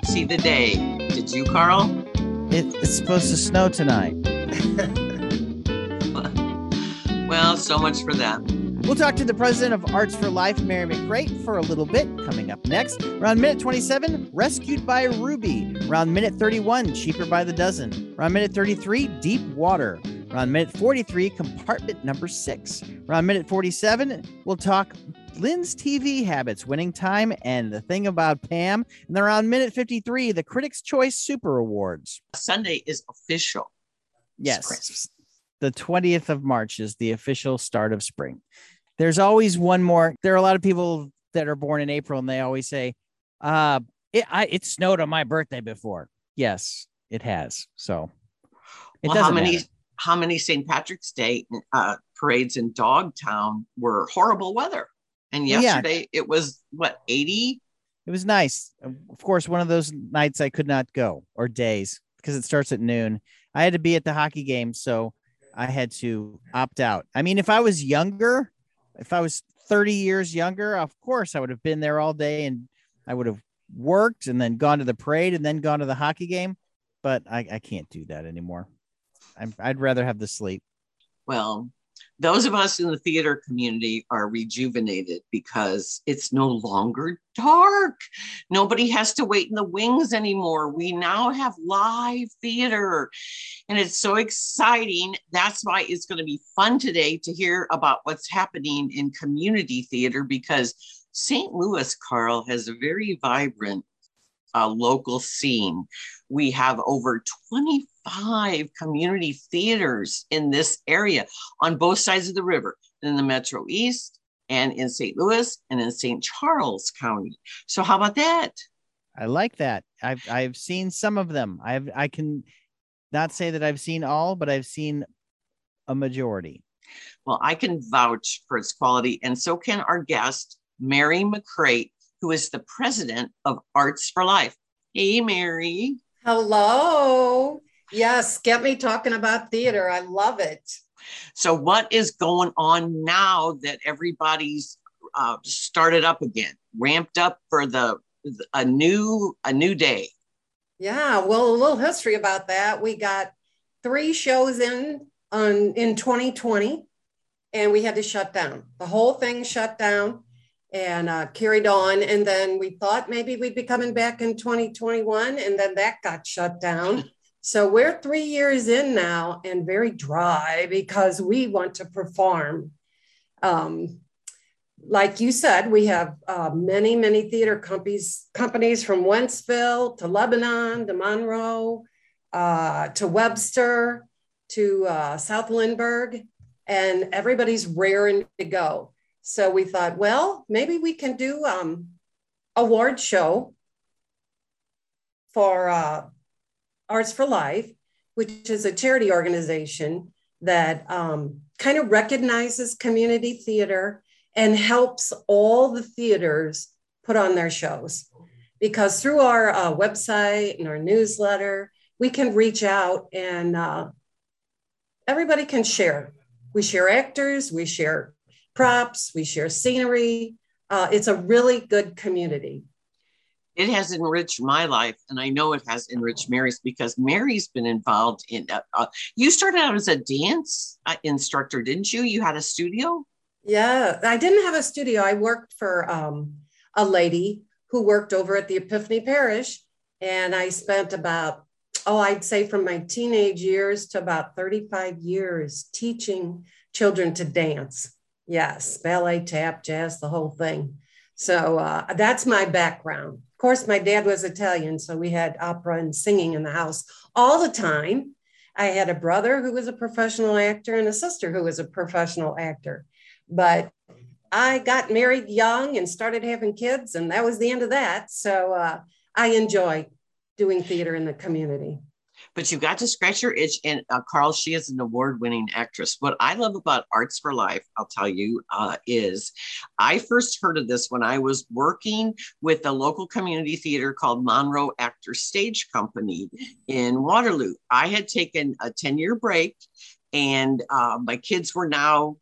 spring. I never thought we'd see the day. Did you, Carl? It, it's supposed to snow tonight. well, so much for that. We'll talk to the president of Arts for Life, Mary McCrate, for a little bit. Coming up next, around minute 27, Rescued by Ruby. Around minute 31, Cheaper by the Dozen. Around minute 33, Deep Water. Around minute 43, compartment number six. Around minute 47, we'll talk Lynn's TV habits, winning time, and the thing about Pam. And they're on minute 53, the Critics' Choice Super Awards. Sunday is official. Yes. Spring. The 20th of March is the official start of spring. There's always one more. There are a lot of people that are born in April and they always say, uh, it, I, it snowed on my birthday before. Yes, it has. So it well, doesn't how many, matter how many St. Patrick's Day uh, parades in Dogtown were horrible weather. And yesterday yeah. it was what 80? It was nice. Of course, one of those nights I could not go or days because it starts at noon. I had to be at the hockey game, so I had to opt out. I mean, if I was younger, if I was 30 years younger, of course I would have been there all day and I would have worked and then gone to the parade and then gone to the hockey game. But I, I can't do that anymore. i would rather have the sleep. Well, those of us in the theater community are rejuvenated because it's no longer dark. Nobody has to wait in the wings anymore. We now have live theater, and it's so exciting. That's why it's going to be fun today to hear about what's happening in community theater because St. Louis, Carl, has a very vibrant uh, local scene. We have over 25 community theaters in this area on both sides of the river, in the Metro East and in St. Louis and in St. Charles County. So how about that? I like that. I've I've seen some of them. I've I can not say that I've seen all, but I've seen a majority. Well, I can vouch for its quality, and so can our guest, Mary McCrate, who is the president of Arts for Life. Hey, Mary. Hello. Yes, get me talking about theater. I love it. So, what is going on now that everybody's uh, started up again, ramped up for the a new a new day? Yeah, well, a little history about that. We got three shows in on in 2020, and we had to shut down. The whole thing shut down and uh, carried on. And then we thought maybe we'd be coming back in 2021, and then that got shut down. So we're three years in now and very dry because we want to perform. Um, like you said, we have uh, many, many theater companies, companies from Wentzville to Lebanon to Monroe uh, to Webster to uh, South Lindbergh, and everybody's raring to go. So we thought, well, maybe we can do um, award show for uh, Arts for Life, which is a charity organization that um, kind of recognizes community theater and helps all the theaters put on their shows. Because through our uh, website and our newsletter, we can reach out and uh, everybody can share. We share actors, we share props, we share scenery. Uh, it's a really good community. It has enriched my life, and I know it has enriched Mary's because Mary's been involved in. Uh, uh, you started out as a dance uh, instructor, didn't you? You had a studio. Yeah, I didn't have a studio. I worked for um, a lady who worked over at the Epiphany Parish, and I spent about oh, I'd say from my teenage years to about 35 years teaching children to dance. Yes, ballet, tap, jazz, the whole thing. So uh, that's my background. Of course, my dad was Italian, so we had opera and singing in the house all the time. I had a brother who was a professional actor and a sister who was a professional actor. But I got married young and started having kids, and that was the end of that. So uh, I enjoy doing theater in the community but you got to scratch your itch. And uh, Carl, she is an award winning actress. What I love about Arts for Life, I'll tell you, uh, is I first heard of this when I was working with a local community theater called Monroe Actor Stage Company in Waterloo. I had taken a 10 year break, and uh, my kids were now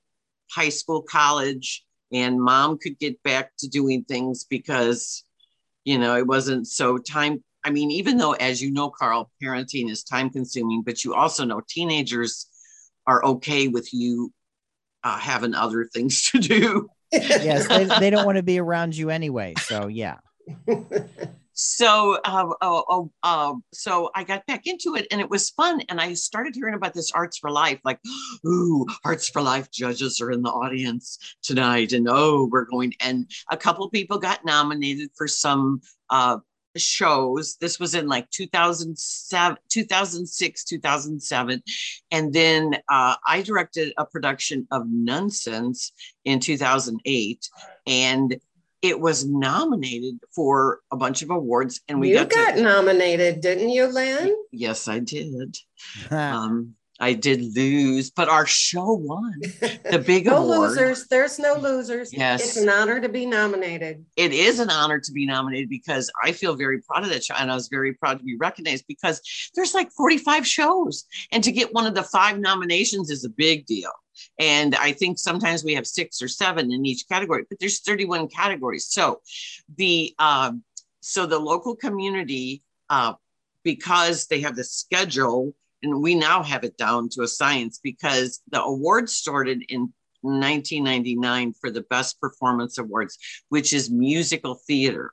high school, college, and mom could get back to doing things because You know, it wasn't so time. I mean, even though, as you know, Carl, parenting is time consuming, but you also know teenagers are okay with you uh, having other things to do. yes, they, they don't want to be around you anyway. So, yeah. so uh, oh, oh, uh, so I got back into it and it was fun. And I started hearing about this Arts for Life, like, ooh, Arts for Life judges are in the audience tonight. And oh, we're going. And a couple people got nominated for some uh, shows. This was in like 2007, 2006, 2007. And then uh, I directed a production of Nonsense in 2008. And it was nominated for a bunch of awards and we you got, got to, nominated didn't you lynn yes i did um, i did lose but our show won the big no award. losers. There's no losers. Yes. it's an honor to be nominated. It is an honor to be nominated because i feel very proud of that show and i was very proud to be recognized because there's like 45 shows and to get one of the five nominations is a big deal. And I think sometimes we have six or seven in each category, but there's 31 categories. So the um, so the local community, uh, because they have the schedule, and we now have it down to a science because the award started in 1999 for the best performance awards, which is musical theater.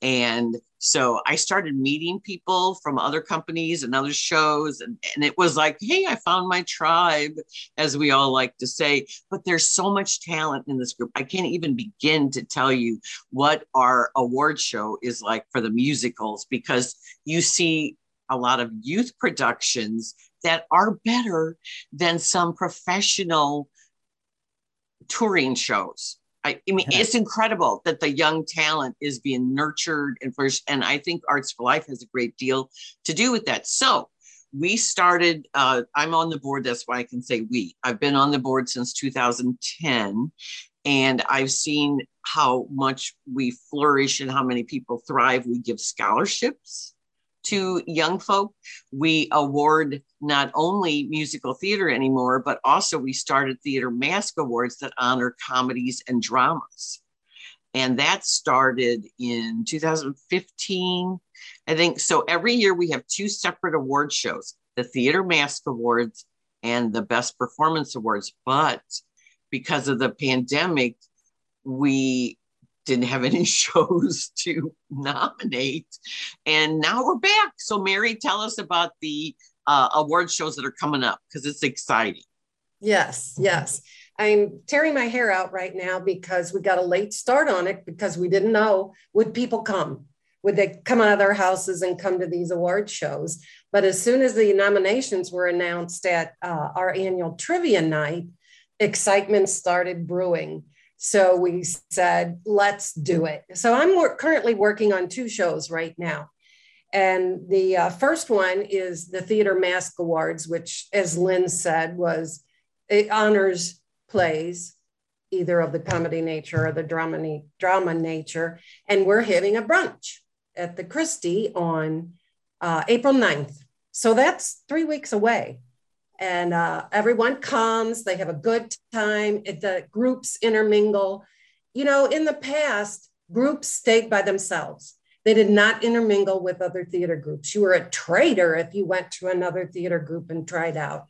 And so I started meeting people from other companies and other shows. And, and it was like, hey, I found my tribe, as we all like to say. But there's so much talent in this group. I can't even begin to tell you what our award show is like for the musicals because you see a lot of youth productions that are better than some professional touring shows I, I mean, it's incredible that the young talent is being nurtured and flourished. And I think Arts for Life has a great deal to do with that. So we started, uh, I'm on the board. That's why I can say we. I've been on the board since 2010. And I've seen how much we flourish and how many people thrive. We give scholarships to young folk. We award not only musical theater anymore, but also we started Theater Mask Awards that honor comedies and dramas. And that started in 2015. I think so. Every year we have two separate award shows the Theater Mask Awards and the Best Performance Awards. But because of the pandemic, we didn't have any shows to nominate. And now we're back. So, Mary, tell us about the uh, award shows that are coming up because it's exciting. Yes, yes. I'm tearing my hair out right now because we got a late start on it because we didn't know would people come? Would they come out of their houses and come to these award shows? But as soon as the nominations were announced at uh, our annual trivia night, excitement started brewing. So we said, let's do it. So I'm currently working on two shows right now. And the uh, first one is the Theater Mask Awards, which, as Lynn said, was it honors plays, either of the comedy nature or the drama, drama nature. And we're having a brunch at the Christie on uh, April 9th. So that's three weeks away and uh, everyone comes they have a good time the groups intermingle. You know in the past groups stayed by themselves. They did not intermingle with other theater groups. You were a traitor if you went to another theater group and tried out.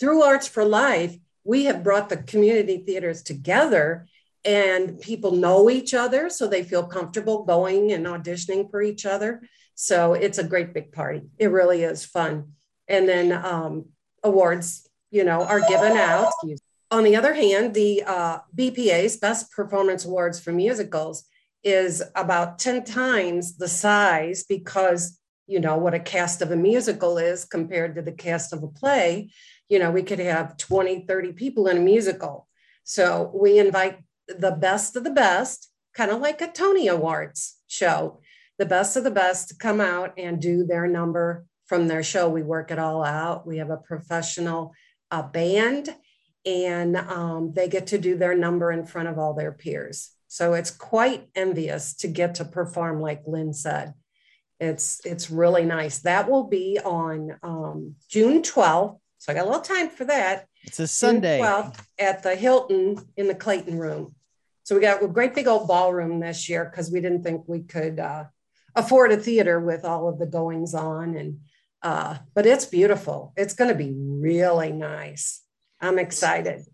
Through arts for life we have brought the community theaters together and people know each other so they feel comfortable going and auditioning for each other. So it's a great big party. It really is fun. And then um, awards, you know, are given out. On the other hand, the uh, BPA's Best Performance Awards for musicals is about 10 times the size because, you know, what a cast of a musical is compared to the cast of a play. You know, we could have 20, 30 people in a musical. So we invite the best of the best, kind of like a Tony Awards show, the best of the best to come out and do their number from their show. We work it all out. We have a professional uh, band, and um, they get to do their number in front of all their peers. So it's quite envious to get to perform, like Lynn said. It's it's really nice. That will be on um, June 12th. So I got a little time for that. It's a Sunday. Well, at the Hilton in the Clayton Room. So we got a great big old ballroom this year because we didn't think we could uh, afford a theater with all of the goings on. And uh, but it's beautiful. It's going to be really nice. I'm excited.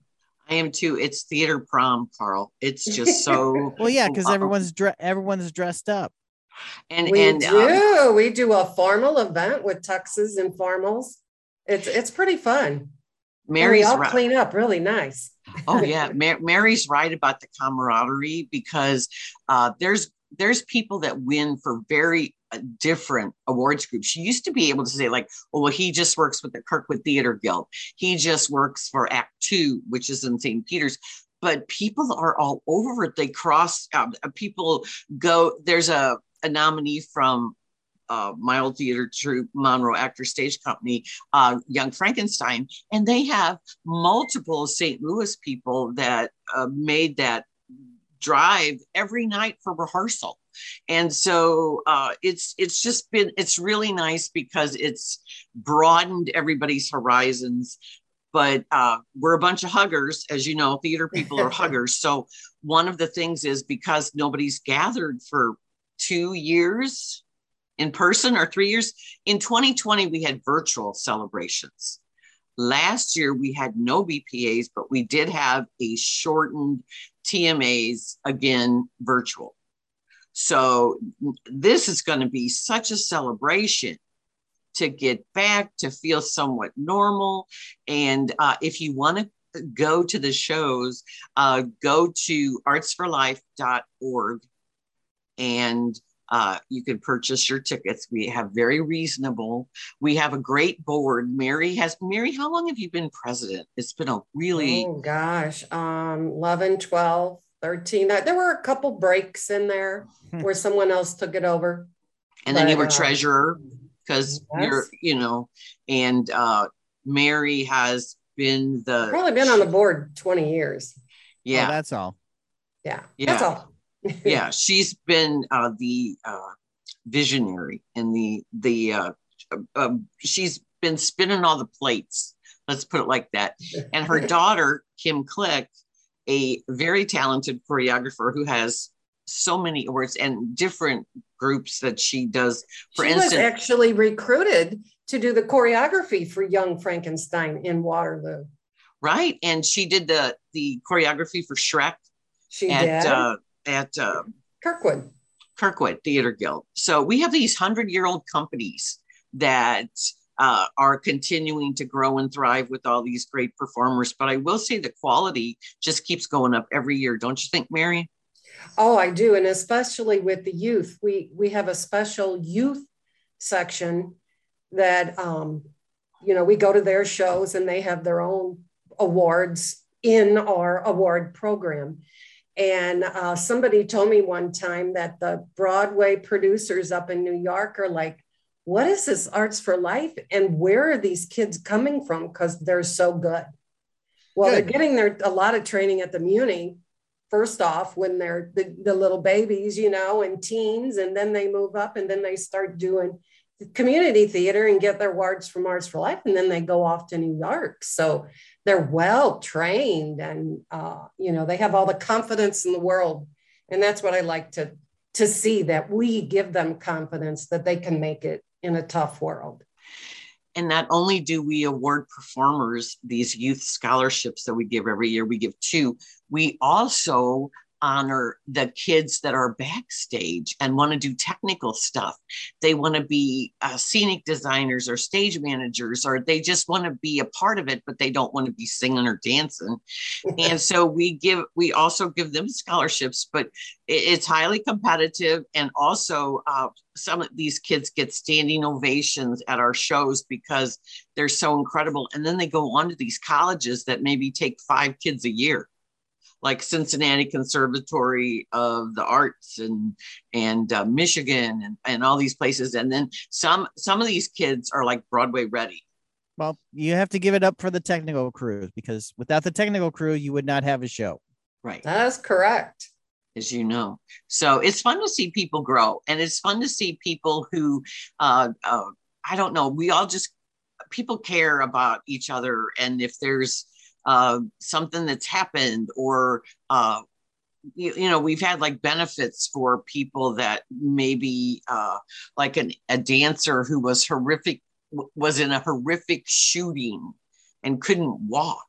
I am too. It's theater prom, Carl. It's just so well, yeah, because everyone's dre- everyone's dressed up. And we and, do. Um, we do a formal event with tuxes and formals. It's it's pretty fun. Mary's all right. clean up really nice. oh yeah, Mary's right about the camaraderie because uh, there's there's people that win for very different awards groups. She used to be able to say like, oh, well, he just works with the Kirkwood Theater Guild. He just works for Act Two, which is in St. Peter's. But people are all over it. They cross. Um, people go. There's a a nominee from uh, my old theater troupe, Monroe Actor Stage Company, uh, Young Frankenstein, and they have multiple St. Louis people that uh, made that drive every night for rehearsal. And so uh, it's it's just been it's really nice because it's broadened everybody's horizons. But uh, we're a bunch of huggers, as you know, theater people are huggers. So one of the things is because nobody's gathered for two years in person or three years. In 2020, we had virtual celebrations. Last year, we had no BPAs, but we did have a shortened TMAs, again, virtual. So this is going to be such a celebration to get back to feel somewhat normal. And uh, if you want to go to the shows, uh, go to artsforlife.org and uh, you can purchase your tickets. We have very reasonable. We have a great board. Mary has Mary. How long have you been president? It's been a really oh gosh, um, 11, 12, 13. There were a couple breaks in there hmm. where someone else took it over. And then you were uh, treasurer because yes. you're, you know, and uh, Mary has been the probably been on the board 20 years. Yeah, oh, that's all. Yeah, yeah, that's all yeah, she's been uh, the uh, visionary and the the uh, um, she's been spinning all the plates. Let's put it like that. And her daughter Kim Click, a very talented choreographer who has so many awards and different groups that she does. For she instance, was actually recruited to do the choreography for Young Frankenstein in Waterloo. Right, and she did the the choreography for Shrek. She at, did. Uh, at uh, Kirkwood. Kirkwood Theater Guild. So we have these hundred year old companies that uh, are continuing to grow and thrive with all these great performers. But I will say the quality just keeps going up every year, don't you think, Mary? Oh, I do, and especially with the youth, we we have a special youth section that um, you know we go to their shows and they have their own awards in our award program and uh, somebody told me one time that the Broadway producers up in New York are like, what is this Arts for Life? And where are these kids coming from? Because they're so good. Well, good. they're getting their a lot of training at the Muni, first off, when they're the, the little babies, you know, and teens, and then they move up and then they start doing community theater and get their awards from Arts for Life, and then they go off to New York. So they're well trained and uh, you know they have all the confidence in the world and that's what i like to to see that we give them confidence that they can make it in a tough world. And not only do we award performers these youth scholarships that we give every year we give two we also honor the kids that are backstage and want to do technical stuff. They want to be uh, scenic designers or stage managers, or they just want to be a part of it, but they don't want to be singing or dancing. and so we give, we also give them scholarships, but it's highly competitive. And also, uh, some of these kids get standing ovations at our shows because they're so incredible. And then they go on to these colleges that maybe take five kids a year like Cincinnati Conservatory of the Arts and and uh, Michigan and, and all these places. And then some some of these kids are like Broadway ready. Well, you have to give it up for the technical crew because without the technical crew, you would not have a show. Right. That's correct. As you know, so it's fun to see people grow, and it's fun to see people who, uh, uh, I don't know, we all just people care about each other, and if there's uh, something that's happened or uh, you, you know we've had like benefits for people that maybe uh like an, a dancer who was horrific was in a horrific shooting and couldn't walk.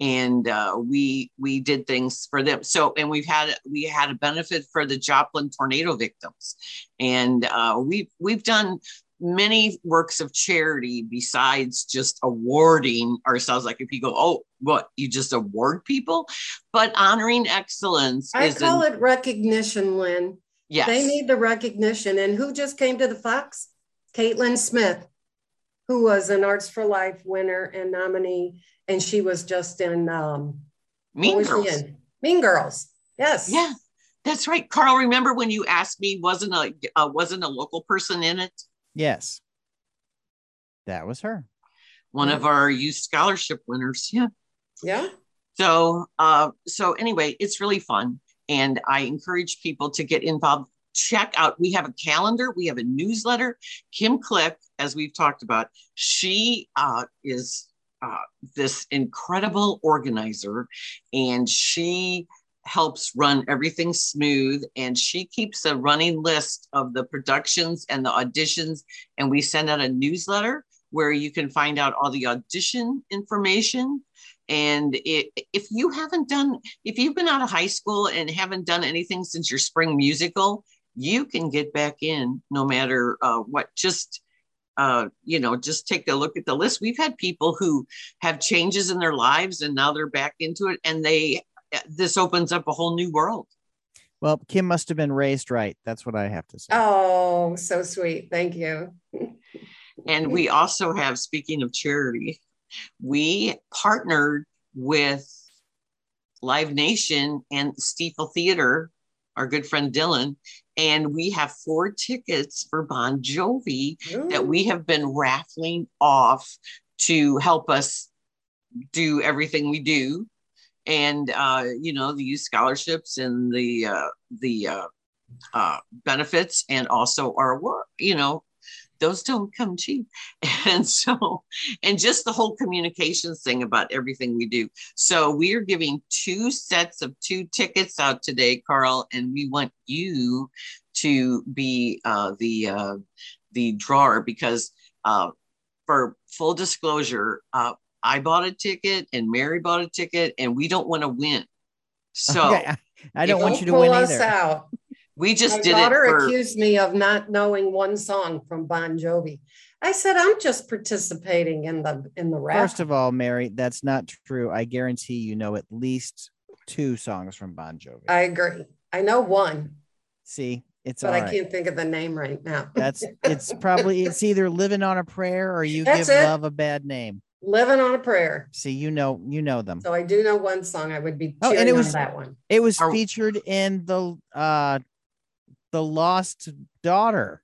And uh, we we did things for them. So and we've had we had a benefit for the joplin tornado victims. And uh, we've we've done many works of charity besides just awarding ourselves. Like if you go oh what you just award people? But honoring excellence i call an, it recognition lynn. Yes. They need the recognition. And who just came to the fox? Caitlin smith who was an arts for life winner and nominee and she was just in um mean girls. in? mean girls. Yes. Yeah that's right. Carl remember when you asked me wasn't a uh, wasn't a local person in it Yes. That was her. One yeah. of our youth scholarship winners. Yeah. Yeah. So uh so anyway, it's really fun. And I encourage people to get involved. Check out, we have a calendar, we have a newsletter. Kim Click, as we've talked about, she uh, is uh, this incredible organizer, and she helps run everything smooth and she keeps a running list of the productions and the auditions and we send out a newsletter where you can find out all the audition information and it, if you haven't done if you've been out of high school and haven't done anything since your spring musical you can get back in no matter uh, what just uh, you know, just take a look at the list. We've had people who have changes in their lives and now they're back into it and they this opens up a whole new world. Well, Kim must have been raised right. That's what I have to say. Oh, so sweet. Thank you. and we also have, speaking of charity, we partnered with Live Nation and Stifel Theater, our good friend Dylan, and we have four tickets for Bon Jovi Ooh. that we have been raffling off to help us do everything we do and uh, you know the youth scholarships and the uh, the uh, uh, benefits and also our work you know those don't come cheap. And so and just the whole communications thing about everything we do. So we are giving two sets of two tickets out today carl and we want you to be uh, the uh, the drawer because for full disclosure I bought a ticket and Mary bought a ticket, and we don't want to win. So okay. I don't want you to win either. Out. We just My did daughter it. For... accused me of not knowing one song from Bon Jovi. I said I'm just participating in the in the rap. First of all, Mary, that's not true. I guarantee you know at least two songs from Bon Jovi. I agree. I know one. See, it's but I right. can't think of the name right now. That's it's probably it's either living on a prayer or you That's give it. love a bad name. Living on a Prayer. See, you know, you know them. So I do know one song. I would be oh, and it was that one. It was Are, featured in the uh the Lost Daughter.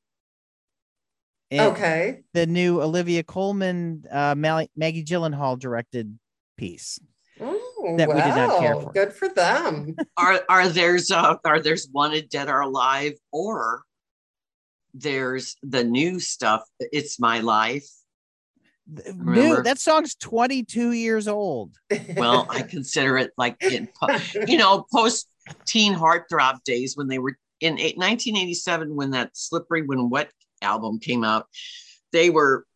Okay. The new Olivia Colman, uh, Maggie Gyllenhaal directed piece. Oh, that wow. we did not care for. Good for them. are are there's uh, are there's wanted dead or alive or there's the new stuff. It's my life That song's 22 years old. Well, I consider it like in, you know, post teen heartthrob days when they were in 1987 when that Slippery When Wet album came out. They were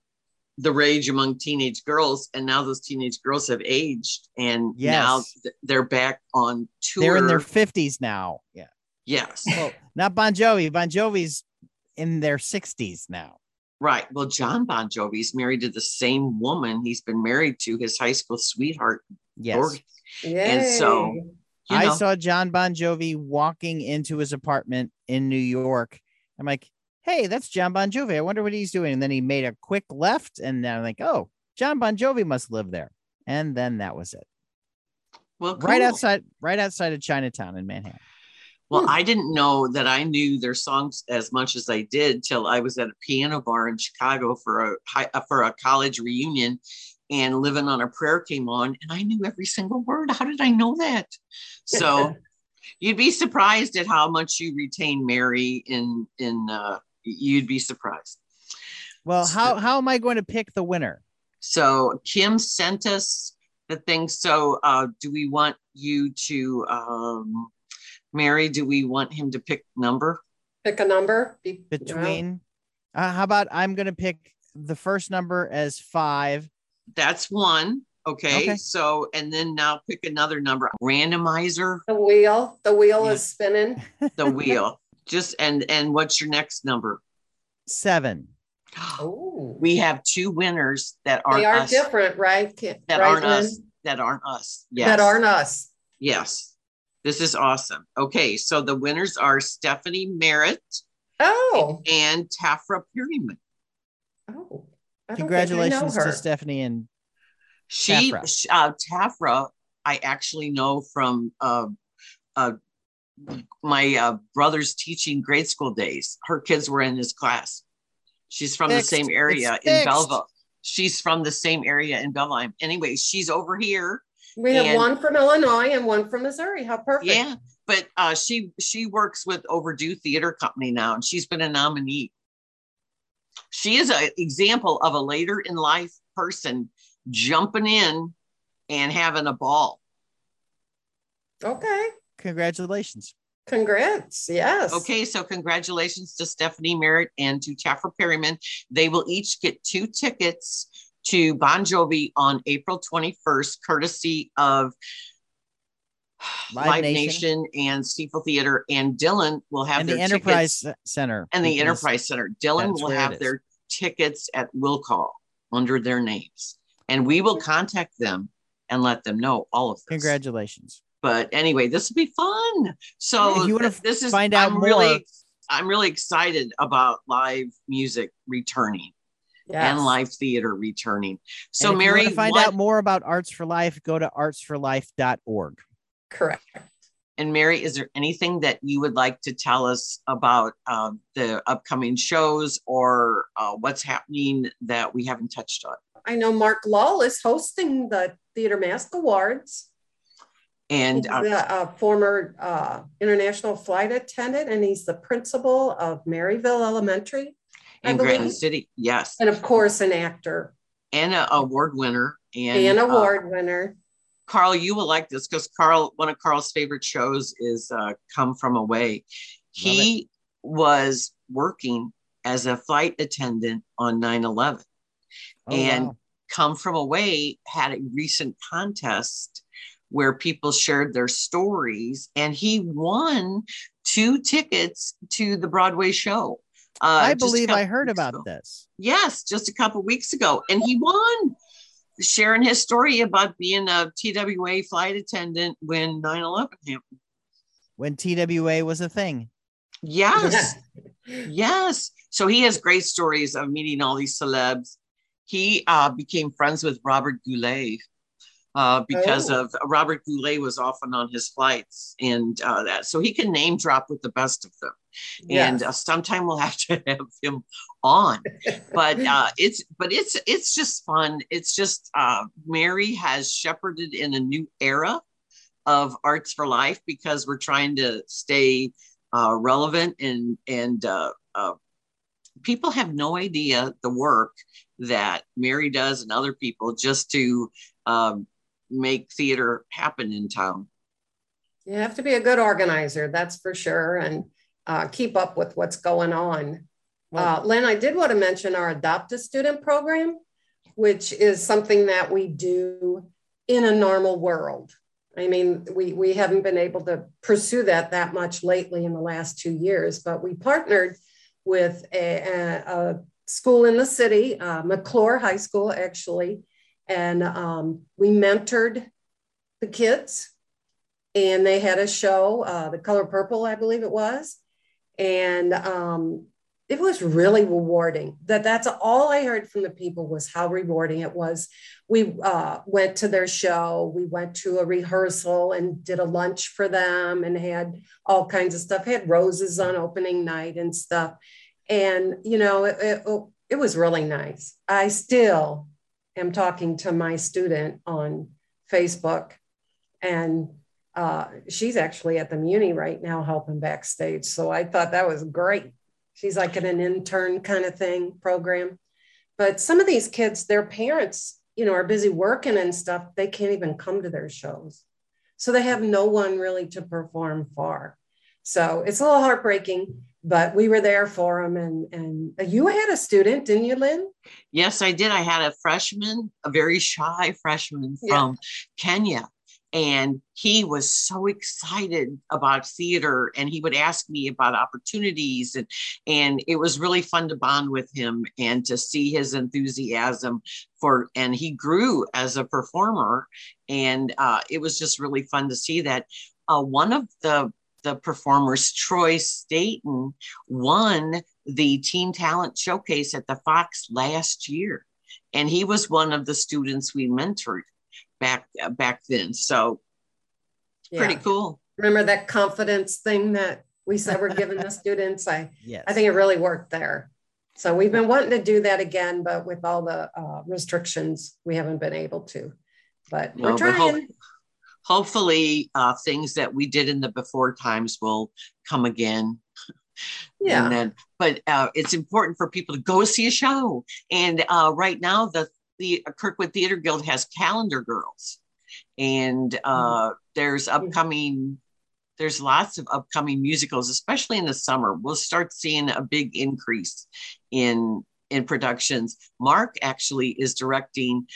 the rage among teenage girls, and now those teenage girls have aged, and yes. now they're back on tour. They're in their 50s now. Yeah. Yes. Well, not Bon Jovi. Bon Jovi's in their 60s now. Right. Well, John Bon Jovi's married to the same woman he's been married to his high school sweetheart. Yes. And so you know. I saw John Bon Jovi walking into his apartment in New York. I'm like, hey, that's John Bon Jovi. I wonder what he's doing. And then he made a quick left, and then I'm like, oh, John Bon Jovi must live there. And then that was it. Well, cool. right outside, right outside of Chinatown in Manhattan. Well, hmm. I didn't know that I knew their songs as much as I did till I was at a piano bar in Chicago for a uh, for a college reunion, and "Living on a Prayer" came on, and I knew every single word. How did I know that? So, you'd be surprised at how much you retain Mary in in. Uh, you'd be surprised. Well, how how am I going to pick the winner? So Kim sent us the thing. So uh, do we want you to? Um, Mary, do we want him to pick number? Pick a number Be- between. Uh, how about I'm going to pick the first number as five. That's one. Okay, Okay. So, and then now pick another number. Randomizer, The wheel, the wheel Yeah. is spinning. the wheel. Just and and what's your next number? Seven. Oh, We have two winners that aren't they are us. different, right? That right, aren't us. That aren't us. Yes. That aren't us. Yes. This is awesome. Okay, so the winners are Stephanie Merritt Oh, and Tafra Perryman. oh. I don't think I know Congratulations to Stephanie and She, Tafra. uh, Tafra, I actually know from uh, uh, my uh, brother's teaching grade school days. Her kids were in his class. She's from Fixed. the same area It's in fixed. Belleville. She's from the same area in Belleville. Anyway, she's over here. We have and- one from Illinois and one from Missouri. How perfect. Yeah, but uh, she she works with Overdue Theater Company now, and she's been a nominee. She is an example of a later in life person jumping in and having a ball. Okay. congratulations. Congrats. Yes. Okay, so congratulations to Stephanie Merritt and to Tafra Perryman. They will each get two tickets to Bon Jovi on April 21st, courtesy of Live Live, Nation. Nation. and Stifel Theater. And Dylan will have And their the Enterprise tickets, Center. and the Enterprise Center. Dylan will have their tickets at Will Call under their names, and we will contact them and let them know all of this. Congratulations. But anyway, this will be fun. So If you wanna th- this is find out I'm really I'm really excited about live music returning Yes. and live theater returning. So And if you Mary, wanna find what- out more about Arts for Life, go to artsforlife.org. Correct. and Mary, is there anything that you would like to tell us about uh, the upcoming shows or uh, what's happening that we haven't touched on? I know Mark Lull is hosting the Theater Mask Awards. And He's uh, a, a former uh, international flight attendant, and he's the principal of Maryville Elementary, I in Granite believe. City, yes, and of course, an actor and an award winner. And and, uh, award winner. Carl, you will like this because Carl, one of Carl's favorite shows is uh, Come From Away. He was working as a flight attendant on 9 11. Oh, and wow. Come From Away had a recent contest where people shared their stories, and he won two tickets to the Broadway show. Uh, I believe I heard about ago. this. Yes, just a couple weeks ago, and he won. Sharing his story about being a TWA flight attendant when 9 11 happened. when TWA was a thing. Yes. Yes. So he has great stories of meeting all these celebs. He uh, became friends with Robert Goulet uh, because Oh. of Robert Goulet was often on his flights and uh, that. So he can name drop with the best of them. And uh, sometime we'll have to have him on. But uh, it's but it's it's just fun. It's just uh, Mary has shepherded in a new era of Arts for Life because we're trying to stay uh, relevant and and uh, uh, people have no idea the work that Mary does and other people just to um, make theater happen in town. You have to be a good organizer, that's for sure, and uh, keep up with what's going on. Uh, Lynn, I did want to mention our Adopt a Student program, which is something that we do in a normal world. I mean, we, we haven't been able to pursue that that much lately in the last two years, but we partnered with a, a, a school in the city, uh, McCluer High School, actually, and um, we mentored the kids and they had a show, uh, The Color Purple, I believe it was. And um, it was really rewarding. That that's all I heard from the people was how rewarding it was. We uh, went to their show, we went to a rehearsal and did a lunch for them and had all kinds of stuff. Had roses on opening night and stuff. And you know, it, it, it was really nice. I still am talking to my student on Facebook, and uh, she's actually at the Muni right now helping backstage. So I thought that was great. She's like in an intern kind of thing program. But some of these kids, their parents, you know, are busy working and stuff. They can't even come to their shows. So they have no one really to perform for. So it's a little heartbreaking, but we were there for them. And, and you had a student, didn't you, Lynn? Yes, I did. I had a freshman, a very shy freshman from yeah. Kenya and he was so excited about theater and he would ask me about opportunities and and it was really fun to bond with him and to see his enthusiasm for and he grew as a performer and uh, it was just really fun to see that uh, one of the the performers troy staten won the teen talent showcase at the fox last year and he was one of the students we mentored back back then. So yeah. pretty cool. Remember that confidence thing that we said we're giving the students? I yes. I think it really worked there. So we've been wanting to do that again, but with all the uh, restrictions, we haven't been able to. But no, we're trying. But hope, hopefully, uh, things that we did in the before times will come again. Yeah. Then, but uh, it's important for people to go see a show. And uh, right now, the the Kirkwood Theater Guild has calendar girls, and uh, mm-hmm. there's upcoming. There's lots of upcoming musicals, especially in the summer. We'll start seeing a big increase in in productions. Mark actually is directing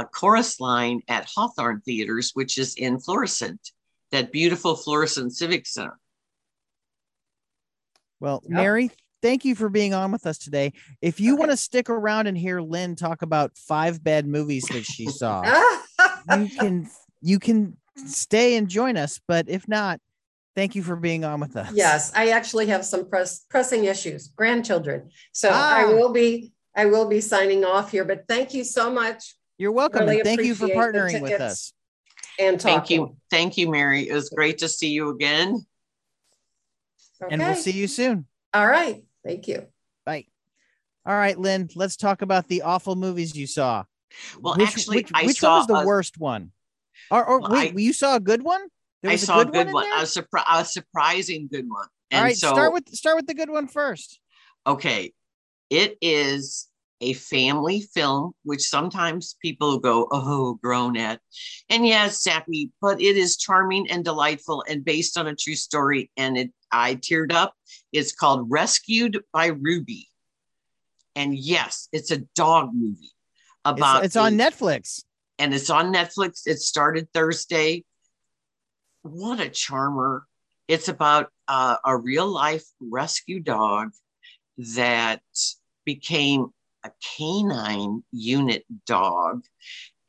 a chorus line at Hawthorne Theaters, which is in Florissant, that beautiful Florissant Civic Center. Well, yep. Mary, thank you for being on with us today. If you okay. want to stick around and hear Lynn talk about five bad movies that she saw, you can you can stay and join us. But if not, thank you for being on with us. Yes, I actually have some press, pressing issues, grandchildren. So ah. I will be I will be signing off here. But thank you so much. You're welcome. Really thank you for partnering with us. And talking. thank you, thank you, Mary. It was great to see you again. Okay. And we'll see you soon. All right. Thank you. Bye. All right, Lynn, let's talk about the awful movies you saw. Well, which, actually, which, I which saw one was the a, worst one? Or, or well, wait, I, you saw a good one? I saw a good, a good one. one. A, surpri- a surprising good one. And All right, so, start with start with the good one first. Okay, it is a family film, which sometimes people go, "Oh, grown at," and yeah, it's sappy, but it is charming and delightful and based on a true story. And it, I teared up it's called Rescued by Ruby. And yes, it's a dog movie about it's, it's on Netflix. And it's on Netflix. It started Thursday. What a charmer. It's about uh, a real life rescue dog that became a canine unit dog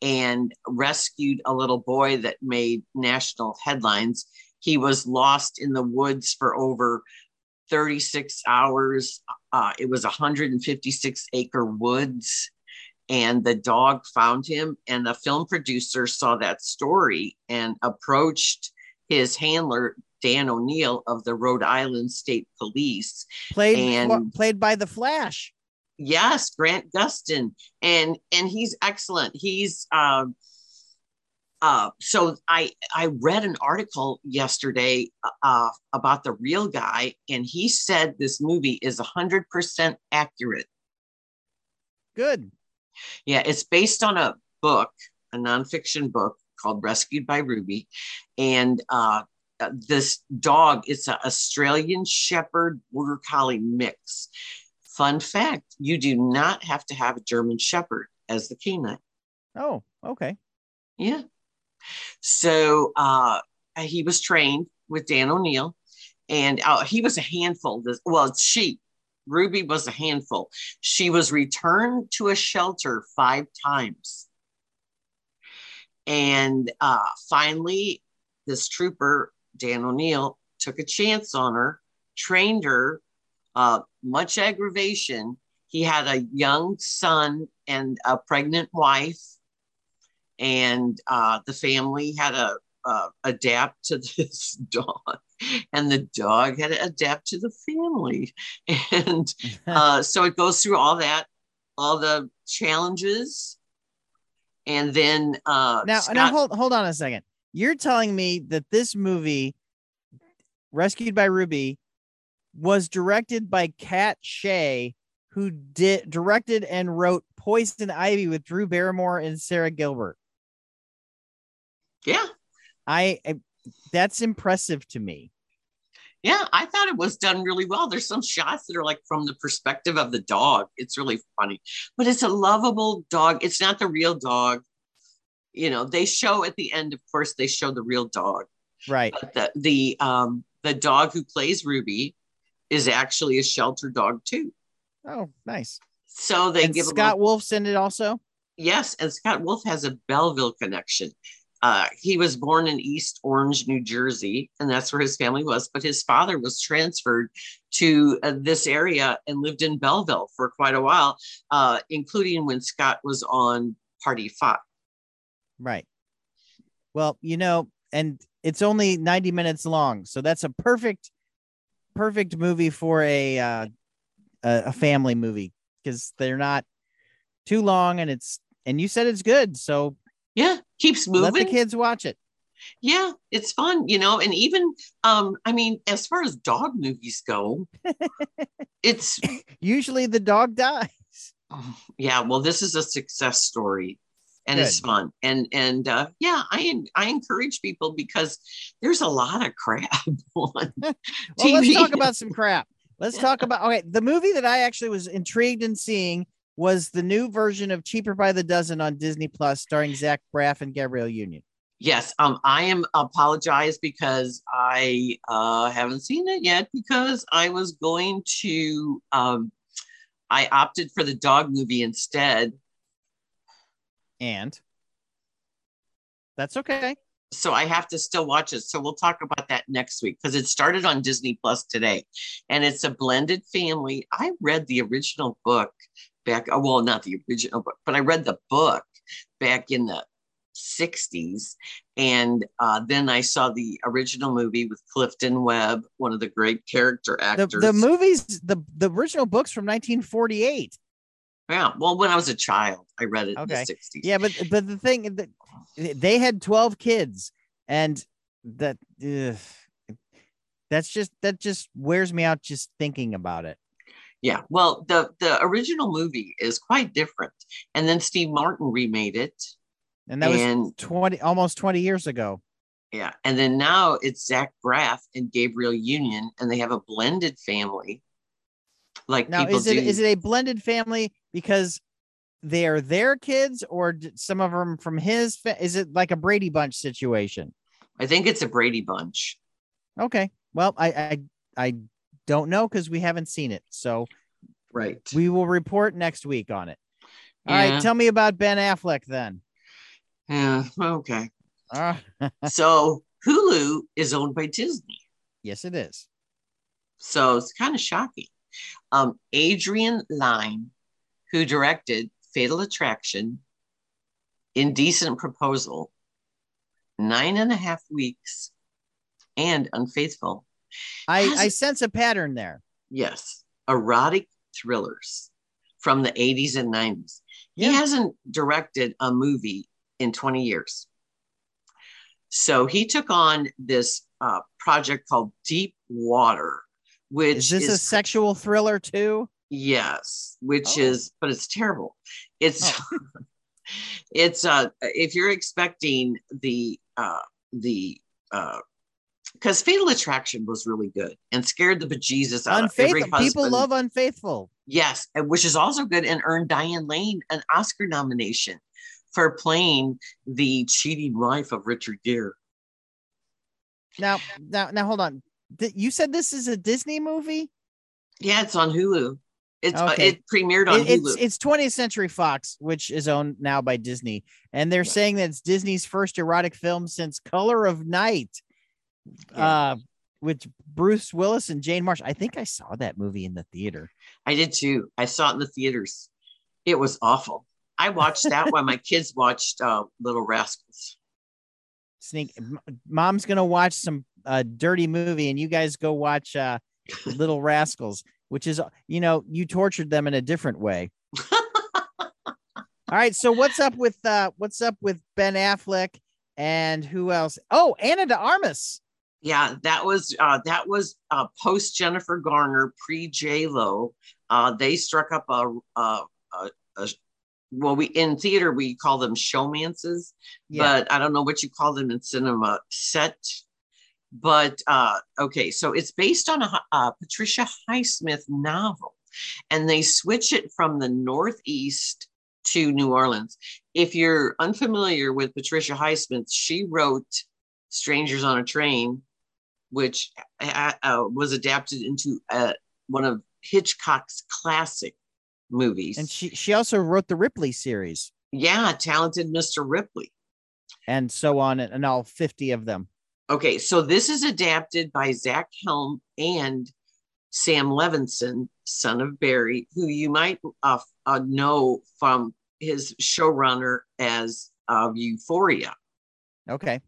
and rescued a little boy that made national headlines. He was lost in the woods for over 36 hours. Uh, it was 156 acre woods, and the dog found him. And the film producer saw that story and approached his handler, Dan O'Neill of the Rhode Island State Police. Played, and, played by the Flash. Yes, Grant Gustin. And and he's excellent. He's uh, uh, so I I read an article yesterday uh, about the real guy, and he said this movie is hundred percent accurate. Good. Yeah, it's based on a book, a nonfiction book called Rescued by Ruby, and uh, uh this dog is an Australian Shepherd Border Collie mix. Fun fact: you do not have to have a German Shepherd as the canine. Oh, okay. Yeah. So uh, he was trained with Dan O'Neill, and uh, he was a handful. Well, she, Ruby was a handful. She was returned to a shelter five times. And uh, finally, this trooper, Dan O'Neill, took a chance on her, trained her, uh, much aggravation. He had a young son and a pregnant wife. And uh, the family had to uh, adapt to this dog. And the dog had to adapt to the family. And uh, so it goes through all that all the challenges. And then uh, now Scott- now hold hold on a second. You're telling me that this movie rescued by ruby was directed by Katt Shea who did directed and wrote poison ivy with drew barrymore and Sara Gilbert yeah. I, I that's impressive to me. Yeah, I thought it was done really well. There's some shots that are like from the perspective of the dog. It's really funny, but it's a lovable dog. It's not the real dog. You know, they show at the end, of course, they show the real dog. Right. But the the um the dog who plays Ruby is actually a shelter dog too. Oh, nice. So they and give Scott a Wolf's in it also. yes, and Scott Wolf has a Belleville connection. Uh, he was born in East Orange, New Jersey, and that's where his family was. But his father was transferred to uh, this area and lived in Belleville for quite a while, uh, including when Scott was on Party Five. Right. Well, you know, and it's only 90 minutes long, so that's a perfect perfect movie for a uh a, family movie because they're not too long and it's and you said it's good, so Yeah, keeps moving. let the kids watch it. Yeah, it's fun, you know, and even um, I mean, as far as dog movies go, it's Usually the dog dies. yeah, well, this is a success story and it's fun. And and uh yeah, I I encourage people because there's a lot of crap on Well, let's talk about some crap. Let's talk about okay. The movie that I actually was intrigued in seeing was the new version of Cheaper by the Dozen on Disney Plus, starring Zach Braff and Gabrielle Union. Yes, um, I am apologize because I uh haven't seen it yet because I was going to um I opted for the dog movie instead. And that's okay. so I have to still watch it. So we'll talk about that next week because it started on Disney Plus today, and it's a blended family. I read the original book back. oh, Well, not the original book, but I read the book back in the '60s, and uh, then I saw the original movie with Clifton Webb, one of the great character The, actors. the movies, the the original books from 1948. Yeah. Well, when I was a child, I read it Okay. in the '60s. Yeah, but but the thing that they had 12 kids, and that ugh, that's just that just wears me out just thinking about it. Yeah, well, the the original movie is quite different, and then Steve Martin remade it, And that was and 20 almost 20 years ago. yeah, and then now it's Zach Braff and Gabrielle Union, and they have a blended family, like Now, is it do. is it a blended family because they are their kids, or some of them from his? Fa- is it like a Brady Bunch situation? I think it's a Brady Bunch. Okay, well, I I, I don't know because we haven't seen it, so Right. we will report next week on it. All Yeah. right, tell me about Ben Affleck then. Yeah. Okay. Uh, so Hulu is owned by Disney, yes, it is. so it's kind of shocking. Um, Adrian Lyne, who directed Fatal Attraction, Indecent Proposal, Nine and a Half Weeks, and Unfaithful. I I sense a pattern there. Yes, erotic thrillers from the 80s and 90s. Yeah. He hasn't directed a movie in 20 years. So he took on this uh, project called Deep Water, which Is this is a sexual thriller too? Yes, which Oh. is, but it's terrible. It's, it's uh, if you're expecting the uh, the uh, because Fatal Attraction was really good and scared the bejesus out of every husband. People love Unfaithful. yes, which is also good and earned Diane Lane an Oscar nomination for playing the cheating wife of Richard Gere. Now, now, now, hold on. You said this is a Disney movie. Yeah, it's on Hulu. It's uh, it premiered on It- it's Hulu. it's 20th Century Fox, which is owned now by Disney, and they're Yeah. saying that it's Disney's first erotic film since Color of Night, Yeah. uh, with Bruce Willis and Jane March. I think I saw that movie in the theater. I did too. I saw it in the theaters. It was awful. I watched that while my kids watched uh, Little Rascals. Sneak. Mom's gonna watch some uh, dirty movie, and you guys go watch uh, Little Rascals, which is you know you tortured them in a different way. All right, so what's up with uh what's up with Ben Affleck and who else? Oh, Ana de Armas. Yeah, that was uh, that was uh, post Jennifer Garner, pre J Lo. Uh, they struck up a, a, a, a well, we in theater we call them showmances, Yeah. but I don't know what you call them in cinema. Set but uh, okay, so it's based on a, a Patricia Highsmith novel, and they switch it from the Northeast to New Orleans. If you're unfamiliar with Patricia Highsmith, she wrote Strangers on a Train, which uh, uh, was adapted into uh, one of Hitchcock's classic movies. And she she also wrote the Ripley series. Yeah, talented Mr. Ripley. And so on, and all 50 of them. Okay, so this is adapted by Zach Helm and Sam Levinson, son of Barry, who you might uh, uh, know from his showrunner as of Euphoria. Okay.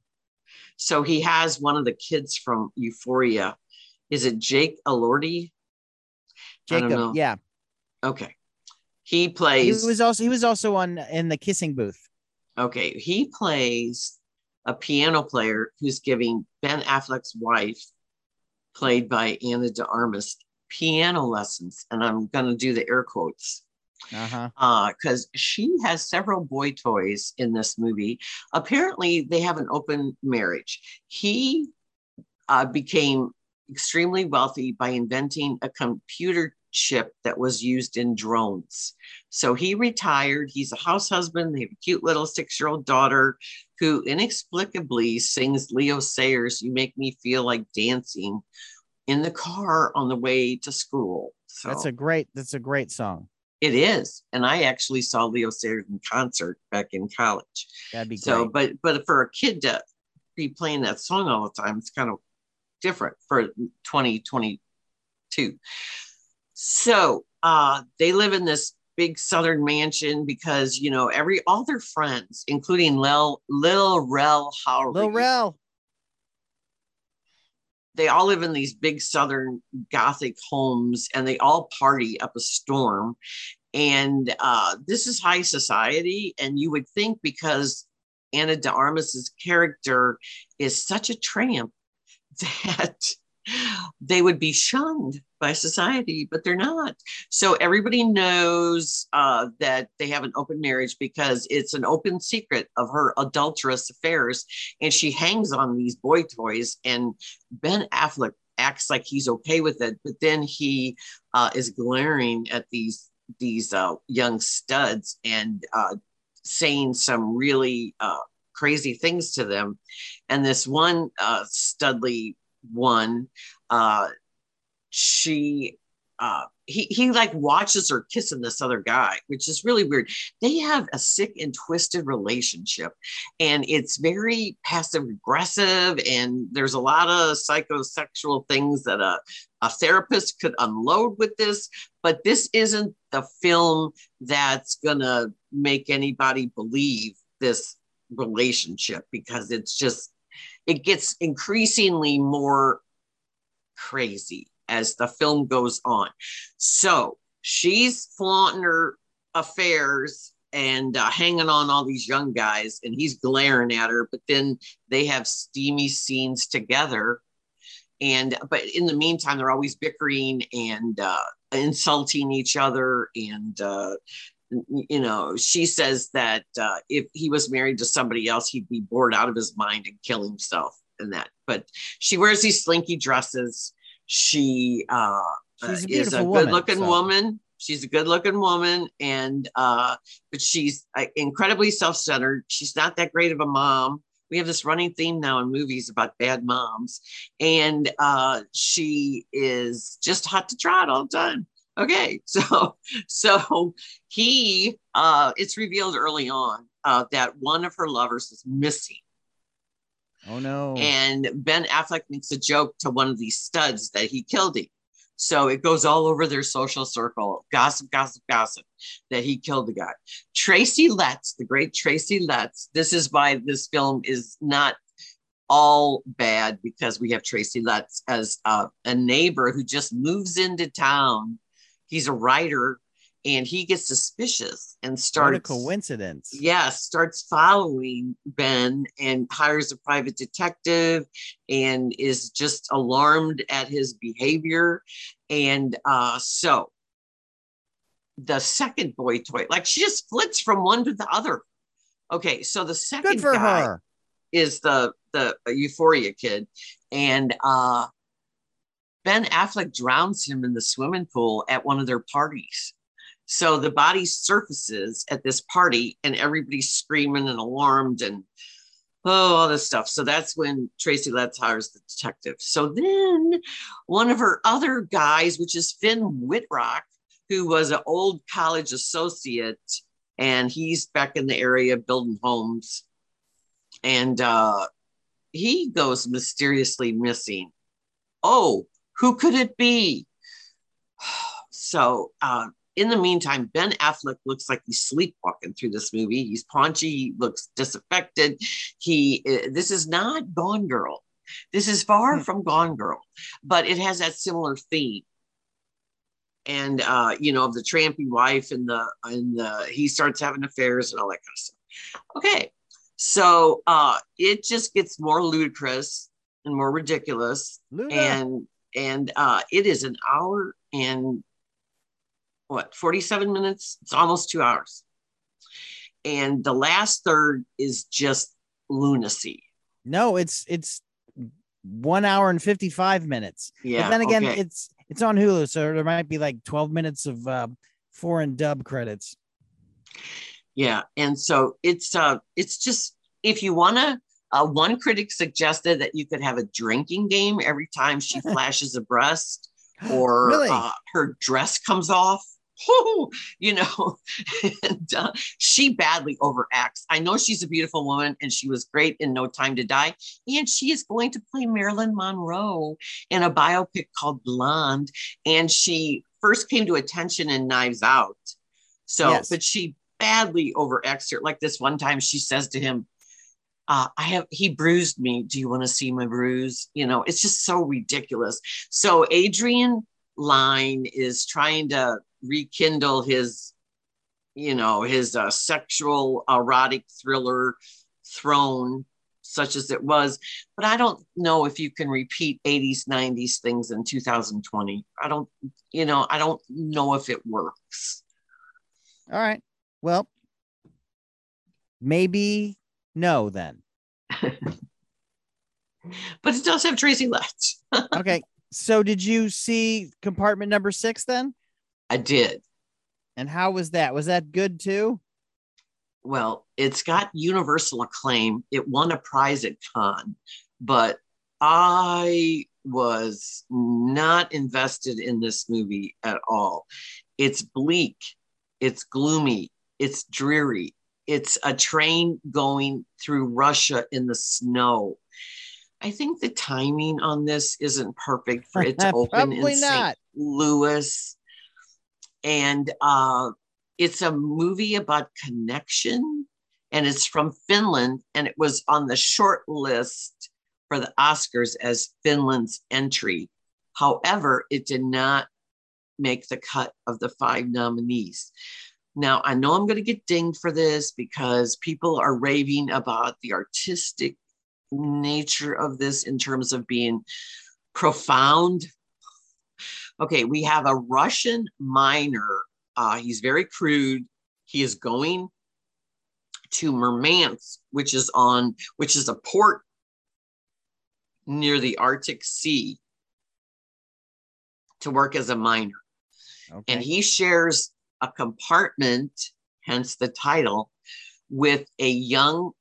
So he has one of the kids from Euphoria. Is it Jake Elordi? Jacob, yeah. Okay. He plays. He was also he was also on in the kissing booth. Okay, he plays a piano player who's giving Ben Affleck's wife, played by Ana de Armas, piano lessons, and I'm going to do the air quotes. Uh-huh. Uh, because she has several boy toys in this movie. Apparently, they have an open marriage. He uh, became extremely wealthy by inventing a computer chip that was used in drones. So he retired. He's a house husband. They have a cute little six year old daughter who inexplicably sings Leo Sayer's, You Make Me Feel Like Dancing in the car on the way to school. So that's a great, that's a great song. It is. And I actually saw Leo Sayers in concert back in college. That'd be so, great. but but for a kid to be playing that song all the time, it's kind of different for 2022. So uh, they live in this big southern mansion because you know every all their friends, including Lil Lil Rel Howery, Lil Rel, they all live in these big southern gothic homes, and they all party up a storm. And uh, this is high society, and you would think because Ana de Armas's character is such a tramp that they would be shunned by society, but they're not. So everybody knows uh, that they have an open marriage because it's an open secret of her adulterous affairs, and she hangs on these boy toys. And Ben Affleck acts like he's okay with it, but then he uh, is glaring at these these uh, young studs and uh, saying some really uh, crazy things to them. And this one uh, Studley one, uh, she uh, he he like watches her kissing this other guy, which is really weird. They have a sick and twisted relationship, and it's very passive aggressive. And there's a lot of psychosexual things that a a therapist could unload with this. But this isn't the film that's gonna make anybody believe this relationship because it's just it gets increasingly more crazy as the film goes on. So she's flaunting her affairs and uh, hanging on all these young guys, and he's glaring at her. But then they have steamy scenes together. And but in the meantime, they're always bickering and uh, insulting each other and uh, you know, she says that uh, if he was married to somebody else, he'd be bored out of his mind and kill himself and that. But she wears these slinky dresses. She uh, She's a is a woman, good looking so. woman. She's a good looking woman. And, uh, but she's uh, incredibly self centered. She's not that great of a mom. We have this running theme now in movies about bad moms. And uh, she is just hot to trot all the time okay so so he uh it's revealed early on uh that one of her lovers is missing. Oh no. and ben affleck makes a joke to one of these studs that he killed him. So it goes all over their social circle gossip gossip gossip that he killed the guy. Tracy letts the great tracy letts this is why this film is not all bad because we have tracy letts as uh, a neighbor who just moves into town he's a writer and he gets suspicious and what a starts coincidence. yeah starts following ben and hires a private detective and is just alarmed at his behavior and uh so the second boy toy like she just flits from one to the other okay so the second guy her. is the the euphoria kid and uh, Ben Affleck drowns him in the swimming pool at one of their parties. So the body surfaces at this party, and everybody's screaming and alarmed and oh, all this stuff. So that's when Tracy Letts hires the detective. So then one of her other guys, which is Finn Wittrock, who was an old college associate, and he's back in the area building homes. And uh, he goes mysteriously missing. Oh, who could it be? So uh, in the meantime, Ben Affleck looks like he's sleepwalking through this movie. He's paunchy, he looks disaffected. He uh, this is not Gone Girl. This is far hmm. from Gone Girl, but it has that similar theme. And uh, you know, of the trampy wife and the and the he starts having affairs and all that kind of stuff. Okay. So uh it just gets more ludicrous and more ridiculous. And and uh it is an hour and what 47 minutes? It's almost two hours. And the last third is just lunacy. No it's it's one hour and 55 minutes. Yeah but then again okay. it's it's on hulu so there might be like 12 minutes of uh, foreign dub credits. Yeah and so it's uh it's just if you want to uh, one critic suggested that you could have a drinking game every time she flashes a breast or really? uh, her dress comes off you know, and uh, she badly overacts. I know she's a beautiful woman and she was great in No Time to Die. And she is going to play Marilyn Monroe in a biopic called Blonde. And she first came to attention in Knives Out. So, yes. but she badly overacts her. Like this one time she says to him, uh, I have he bruised me. Do you want to see my bruise? You know, it's just so ridiculous. So Adrian Lyne is trying to rekindle his, you know, his uh, sexual erotic thriller throne, such as it was. But I don't know if you can repeat 80s, 90s things in 2020. I don't, you know, I don't know if it works. All right. Well, maybe no then. but it does have Tracy Letts. okay. So did you see compartment number six then? I did. And how was that? Was that good too? Well, it's got universal acclaim. It won a prize at Cannes, but I was not invested in this movie at all. It's bleak, it's gloomy, it's dreary. It's a train going through Russia in the snow. I think the timing on this isn't perfect for it to open in St. Louis and uh, it's a movie about connection and it's from Finland and it was on the short list for the Oscars as Finland's entry. However, it did not make the cut of the five nominees. Now, I know I'm going to get dinged for this because people are raving about the artistic nature of this in terms of being profound Okay, we have a Russian miner. Uh, he's very crude. He is going to Murmansk, which is on, which is a port near the Arctic Sea, to work as a miner. Okay. And he shares a compartment, hence the title, with a young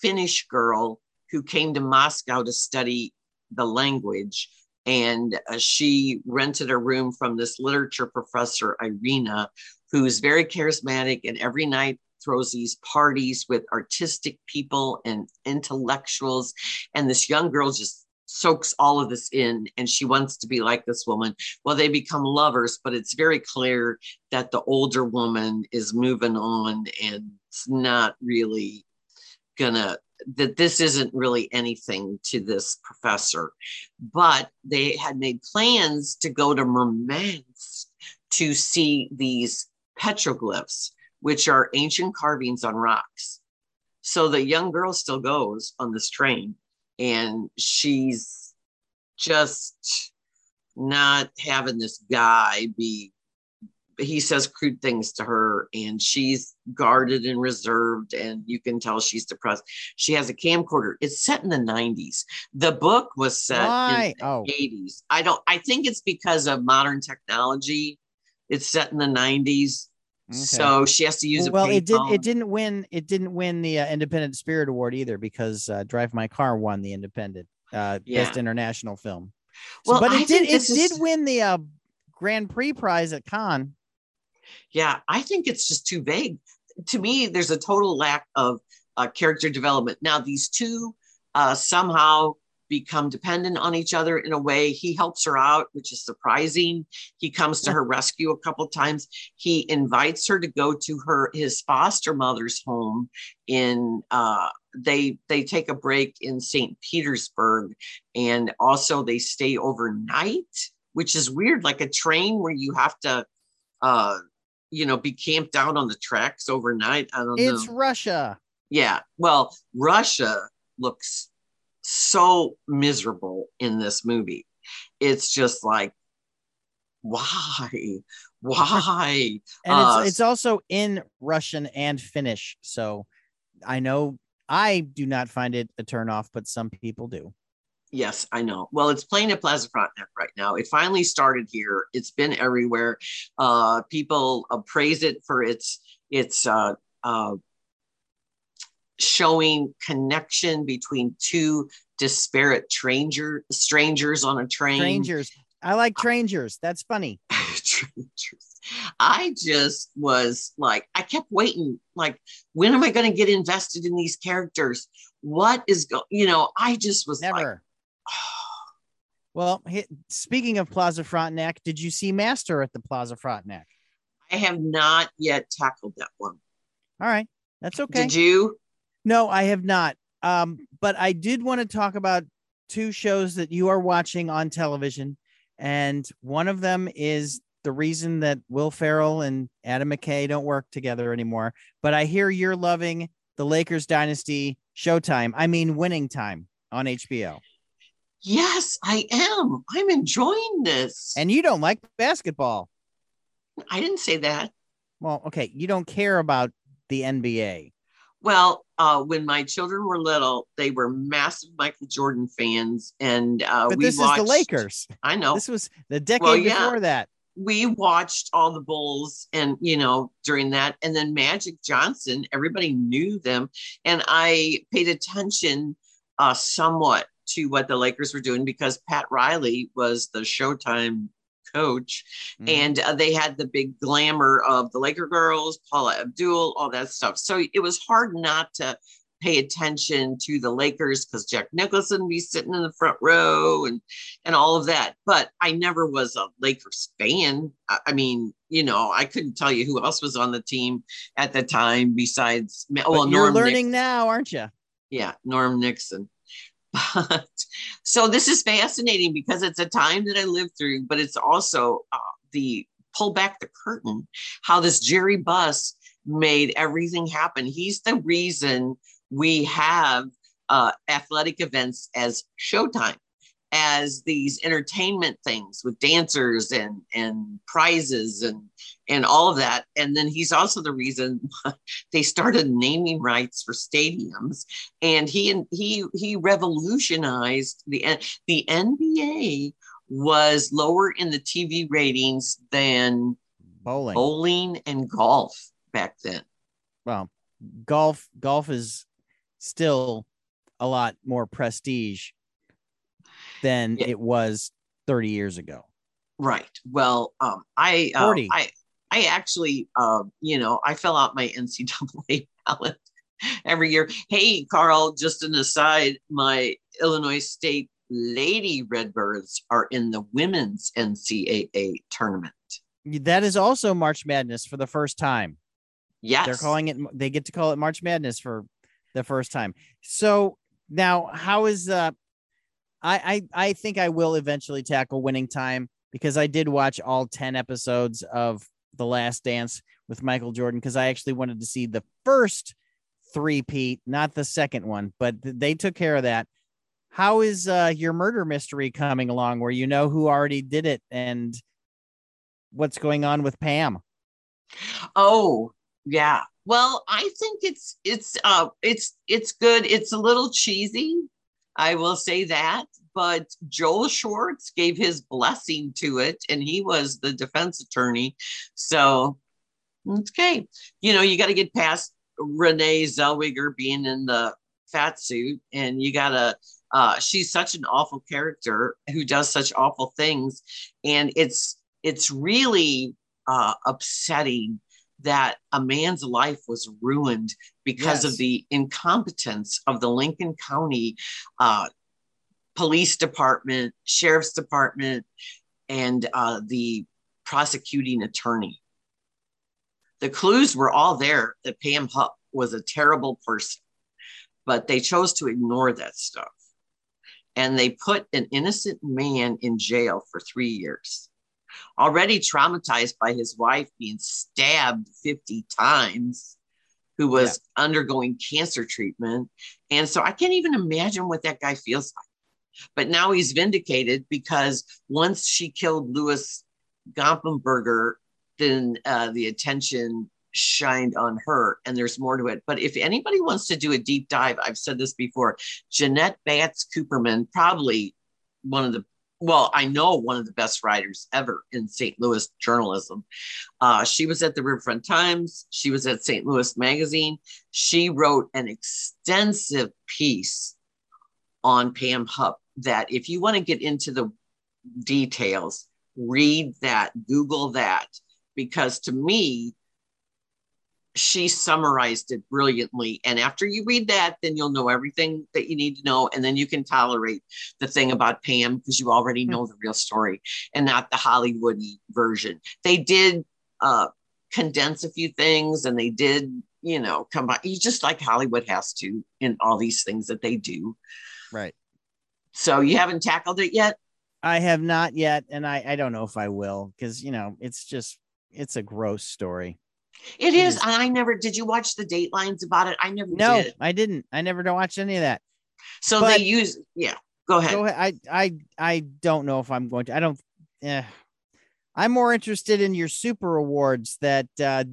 Finnish girl who came to Moscow to study the language and uh, she rented a room from this literature professor, Irina, who's very charismatic and every night throws these parties with artistic people and intellectuals. And this young girl just soaks all of this in and she wants to be like this woman. Well, they become lovers, but it's very clear that the older woman is moving on and it's not really gonna that this isn't really anything to this professor. But they had made plans to go to Murmansk to see these petroglyphs, which are ancient carvings on rocks. So the young girl still goes on this train and she's just not having this guy be he says crude things to her and she's guarded and reserved and you can tell she's depressed. She has a camcorder. It's set in the 90s the book was set Why? in oh. the Oh. 80s i don't i think it's because of modern technology. It's set in the 90s Okay. so she has to use a well, it did. payphone. It didn't win. It didn't win the uh, Independent Spirit Award either because uh, Drive My Car won the Independent uh, Best International Film. So, Well, but I it did. think It did win the uh, Grand Prix prize at Cannes. Yeah, I think it's just too vague. To me, there's a total lack of uh, character development. Now, these two uh, somehow become dependent on each other in a way. He helps her out, which is surprising. He comes to her rescue a couple times. He invites her to go to her his foster mother's home in. Uh, they they take a break in St. Petersburg, and also they stay overnight, which is weird, like a train where you have to. Uh, you know, be camped out on the tracks overnight. I don't It's know. Russia. Yeah. Well, Russia looks so miserable in this movie. It's just like, why? Why? and Uh, it's it's also in Russian and Finnish. So I know I do not find it a turnoff, but some people do. Yes, I know. Well, it's playing at Plaza Frontenac right now. It finally started here. It's been everywhere. Uh, people uh, praise it for its its uh, uh, showing connection between two disparate stranger strangers on a train. Strangers. I like strangers. That's funny. Strangers. I just was like, I kept waiting. Like, when am I going to get invested in these characters? What is go? You know, I just was like, Never. Well, speaking of Plaza Frontenac, did you see Master at the Plaza Frontenac? I have not yet tackled that one. All right, that's okay. Did you? No, I have not. Um, but I did want to talk about two shows that you are watching on television, and one of them is the reason that Will Ferrell and Adam McKay don't work together anymore. But I hear you're loving the Lakers dynasty Showtime. I mean, Winning Time on HBO, Yes, I am. I'm enjoying this. and you don't like basketball. I didn't say that. Well, okay, you don't care about the NBA. Well, uh, when my children were little, they were massive Michael Jordan fans, and uh, But we this watched, is the Lakers. I know. This was the decade Well, yeah. before that. we watched all the Bulls and you know during that and then Magic Johnson everybody knew them and I paid attention uh somewhat to what the Lakers were doing because Pat Riley was the Showtime coach Mhm. and uh, they had the big glamour of the Laker girls Paula Abdul all that stuff so it was hard not to pay attention to the Lakers because Jack Nicholson would be sitting in the front row and and all of that. But I never was a Lakers fan. I, I mean, you know, I couldn't tell you who else was on the team at the time besides But well, you're Norm learning now, aren't you? yeah, Norm Nixon. But so this is fascinating because it's a time that I lived through, but it's also uh, the pull back the curtain, how this Jerry Buss made everything happen. He's the reason we have uh, athletic events as Showtime, as these entertainment things with dancers and and prizes and and all of that. And then he's also the reason they started naming rights for stadiums and he he he revolutionized the the NBA was lower in the TV ratings than Bowling. bowling and golf back then. Well, golf golf is still a lot more prestige than Yeah. it was 30 years ago. Right. Well, um, I uh, 40. I I actually uh, you know I fill out my NCAA ballot every year. Hey, Carl, just an aside, my Illinois State Lady Redbirds are in the women's NCAA tournament. That is also March Madness for the first time. Yes, They're calling it they get to call it March Madness for the first time. So now how is uh I I I think I will eventually tackle winning time because I did watch all 10 episodes of The Last Dance with Michael Jordan because I actually wanted to see the first three-peat, not the second one, but they took care of that. How is uh your murder mystery coming along where you know who already did it and what's going on with Pam? Oh, yeah. Well, I think it's it's uh it's it's good. It's a little cheesy. I will say that, but Joel Schwartz gave his blessing to it and he was the defense attorney. So, okay. You know, you got to get past Renee Zellweger being in the fat suit and you got to uh, she's such an awful character who does such awful things and it's it's really uh, upsetting that a man's life was ruined because yes. of the incompetence of the Lincoln County uh, Police Department, Sheriff's Department, and uh, the prosecuting attorney. The clues were all there that Pam Hupp was a terrible person, but they chose to ignore that stuff. And they put an innocent man in jail for three years already traumatized by his wife being stabbed 50 times, who was yeah. undergoing cancer treatment. And so I can't even imagine what that guy feels like. But now he's vindicated because once she killed Louis Gumpenberger, then uh, the attention shined on her and there's more to it. But if anybody wants to do a deep dive, I've said this before, Jeannette Batz Cooperman, probably one of the well, I know one of the best writers ever in St. Louis journalism. Uh, she was at the Riverfront Times. She was at St. Louis Magazine. She wrote an extensive piece on Pam Hupp that if you want to get into the details, read that, Google that, because to me, she summarized it brilliantly. And after you read that, then you'll know everything that you need to know. And then you can tolerate the thing about Pam because you already know the real story and not the Hollywood version. They did uh, condense a few things and they did, you know, come by. You just like Hollywood has to in all these things that they do. Right. So you haven't tackled it yet? I have not yet. And I, I don't know if I will because, you know, it's just, it's a gross story. It is. I never did. You watch the datelines about it? I never. No, did. I didn't. I never watched any of that. So but, they use. Yeah. Go ahead. Go ahead. I I I don't know if I'm going to. I don't. Yeah. I'm more interested in your super awards that uh